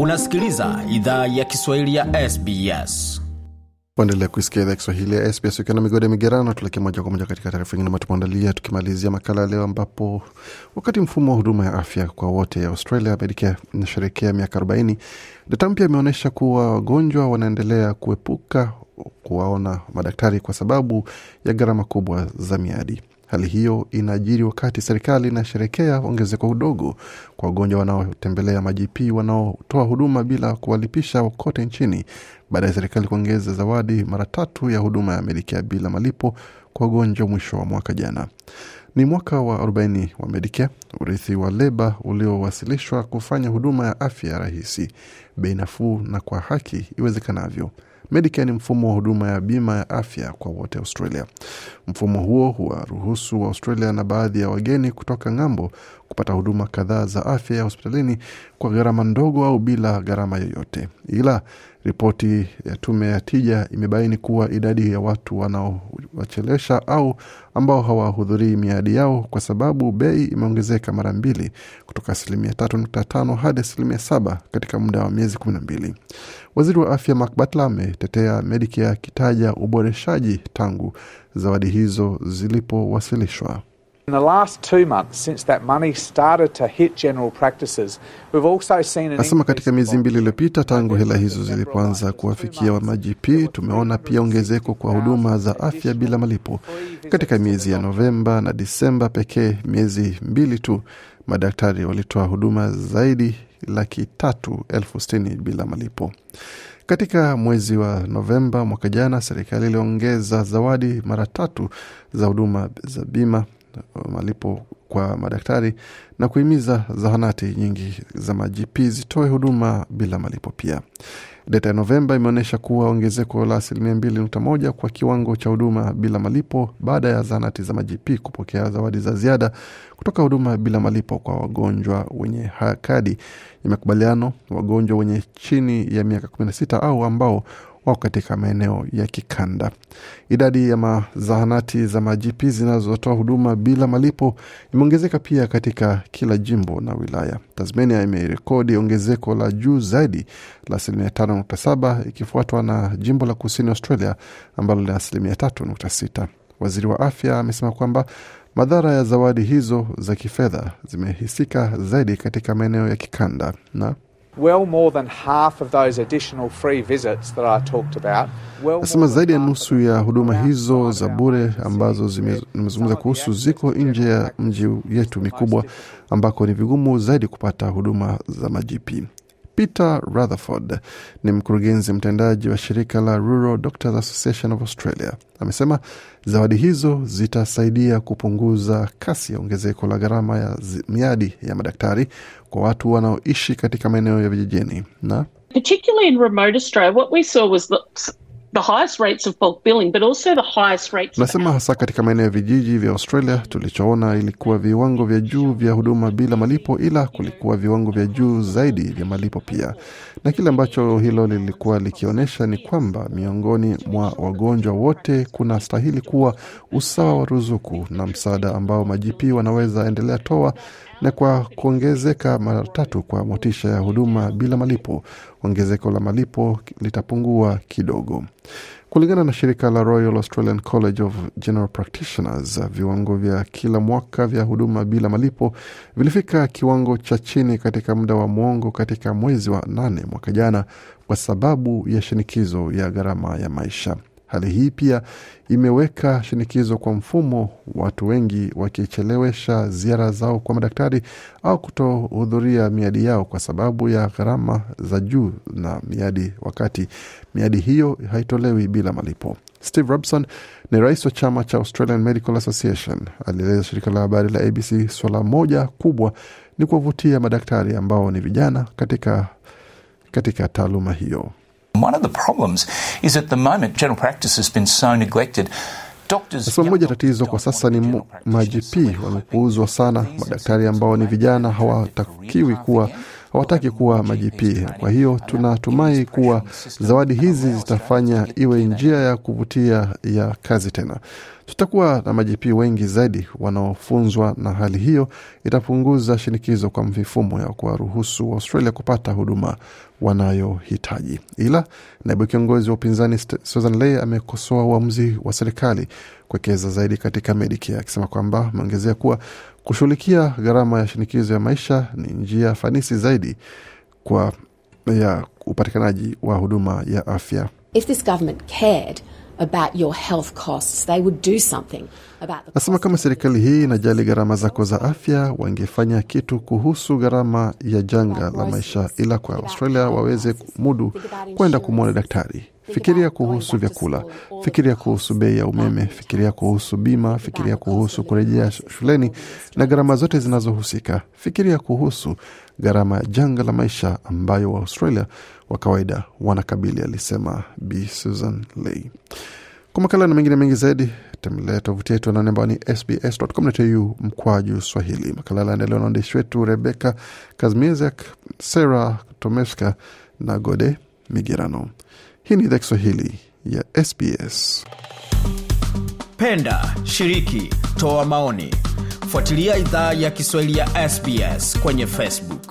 Unasikiliza idhaa ya Kiswahili ya SBS. Waendelea kuisikia idhaa Kiswahili ya SBS ukiwa na migode migerano. tulekee moja kwa moja katika taarifa ingine tumeandalia, tukimalizia makala ya leo, ambapo wakati mfumo wa huduma ya afya kwa wote ya Australia Medicare inasherekea miaka 40, data mpya imeonyesha kuwa wagonjwa wanaendelea kuepuka kuwaona madaktari kwa sababu ya gharama kubwa za miadi. Hali hiyo inaajiri wakati serikali inasherekea ongezeko udogo kwa wagonjwa wanaotembelea majp wanaotoa huduma bila kuwalipisha kote nchini baada ya serikali kuongeza zawadi mara tatu ya huduma ya Medicare bila malipo kwa wagonjwa mwisho wa mwaka jana. Ni mwaka wa 40 wa Medicare, urithi wa leba uliowasilishwa kufanya huduma ya afya rahisi, bei nafuu na kwa haki iwezekanavyo. Medicare ni mfumo wa huduma ya bima ya afya kwa wote Australia. Mfumo huo huwaruhusu wa Australia na baadhi ya wageni kutoka ng'ambo kupata huduma kadhaa za afya ya hospitalini kwa gharama ndogo au bila gharama yoyote. Ila ripoti ya tume ya tija imebaini kuwa idadi ya watu wanaowachelesha au ambao hawahudhurii miadi yao kwa sababu bei imeongezeka mara mbili kutoka asilimia tatu nukta tano hadi asilimia saba katika muda wa miezi kumi na mbili. Waziri wa afya Mark Butler ametetea Medicare akitaja uboreshaji tangu zawadi hizo zilipowasilishwa. In the last two months since that money started to hit general practices, we've also seen an Nasema katika miezi mbili iliyopita tangu hela hizo zilipoanza kuwafikia wa ma-GP, tumeona pia ongezeko kwa huduma za afya bila malipo. Katika miezi ya Novemba na Disemba pekee, miezi mbili tu, madaktari walitoa huduma zaidi laki tatu elfu sitini bila malipo. Katika mwezi wa Novemba mwaka jana, serikali iliongeza zawadi mara tatu za huduma za bima malipo kwa madaktari na kuhimiza zahanati nyingi za ma-GP zitoe huduma bila malipo pia. Data ya Novemba imeonyesha kuwa ongezeko la asilimia mbili nukta moja kwa kiwango cha huduma bila malipo baada ya zahanati za ma-GP kupokea zawadi za ziada kutoka huduma bila malipo kwa wagonjwa wenye kadi ya makubaliano, wagonjwa wenye chini ya miaka 16 au ambao wako katika maeneo ya kikanda. Idadi ya mazahanati za ma-GP zinazotoa huduma bila malipo imeongezeka pia katika kila jimbo na wilaya. Tasmania imerekodi ongezeko la juu zaidi la asilimia 5.7 ikifuatwa na jimbo la kusini Australia ambalo lina asilimia 3.6. Waziri wa afya amesema kwamba madhara ya zawadi hizo za kifedha zimehisika zaidi katika maeneo ya kikanda na well more than half of those additional free visits that I talked about. Well Nasema zaidi ya nusu ya huduma hizo za bure ambazo nimezungumza kuhusu ziko nje ya mji yetu mikubwa ambako ni vigumu zaidi kupata huduma za majipi. Peter Rutherford ni mkurugenzi mtendaji wa shirika la Rural Doctors Association of Australia. Amesema zawadi hizo zitasaidia kupunguza kasi ya ongezeko la gharama ya miadi ya madaktari kwa watu wanaoishi katika maeneo ya vijijini na particularly in remote Australia, what we saw was the, the highest rates of bulk billing, but also the highest rates. Nasema hasa katika maeneo ya vijiji vya Australia tulichoona ilikuwa viwango vya juu vya huduma bila malipo, ila kulikuwa viwango vya juu zaidi vya malipo pia, na kile ambacho hilo lilikuwa likionyesha ni kwamba miongoni mwa wagonjwa wote kuna stahili kuwa usawa wa ruzuku na msaada ambao majipi wanaweza endelea toa na kwa kuongezeka mara tatu kwa motisha ya huduma bila malipo, ongezeko la malipo litapungua kidogo. Kulingana na shirika la Royal Australian College of General Practitioners, viwango vya kila mwaka vya huduma bila malipo vilifika kiwango cha chini katika muda wa mwongo katika mwezi wa nane mwaka jana kwa sababu ya shinikizo ya gharama ya maisha. Hali hii pia imeweka shinikizo kwa mfumo, watu wengi wakichelewesha ziara zao kwa madaktari au kutohudhuria miadi yao kwa sababu ya gharama za juu na miadi, wakati miadi hiyo haitolewi bila malipo. Steve Robson ni rais wa chama cha Australian Medical Association. Alieleza shirika la habari la ABC swala moja kubwa ni kuwavutia madaktari ambao ni vijana katika, katika taaluma hiyo. One of the problems is at the moment general practice has been so neglected. Doctors, Nasema moja tatizo kwa sasa ni ma-GP wamepuuzwa sana. Madaktari ambao ni vijana hawatakiwi kuwa hawataki kuwa majp. Kwa hiyo tunatumai kuwa zawadi hizi zitafanya iwe njia ya kuvutia ya kazi tena. Tutakuwa na majipii wengi zaidi wanaofunzwa, na hali hiyo itapunguza shinikizo kwa mifumo ya kuwaruhusu Australia kupata huduma wanayohitaji. Ila naibu kiongozi wa upinzani Susan Ley amekosoa uamuzi wa serikali kuwekeza zaidi katika Medicare, akisema kwamba ameongezea kuwa kushughulikia gharama ya shinikizo ya maisha ni njia fanisi zaidi kwa ya upatikanaji wa huduma ya afya. If this government cared about your health costs, they would do something about the Nasema kama serikali hii inajali gharama zako za afya, wangefanya kitu kuhusu gharama ya janga la maisha, ila kwa Australia waweze mudu kwenda kumwona daktari. Fikiria kuhusu vyakula, fikiria kuhusu bei ya umeme, fikiria kuhusu bima, fikiria kuhusu kurejea shuleni na gharama zote zinazohusika. Fikiria kuhusu gharama ya janga la maisha ambayo Waaustralia wa kawaida wanakabili, alisema Bi Susan Ley. Kwa makala na mengine mengi zaidi tembelea tovuti yetu anaone ambao ni sbs.com.au mkwaju Swahili. Makala yanaendelewa na waandishi wetu Rebeka Kazmiezek, Sara Tomeska na Gode Migerano. Hii ni idhaa Kiswahili ya SBS. Penda, shiriki, toa maoni. Fuatilia idhaa ya Kiswahili ya SBS kwenye Facebook.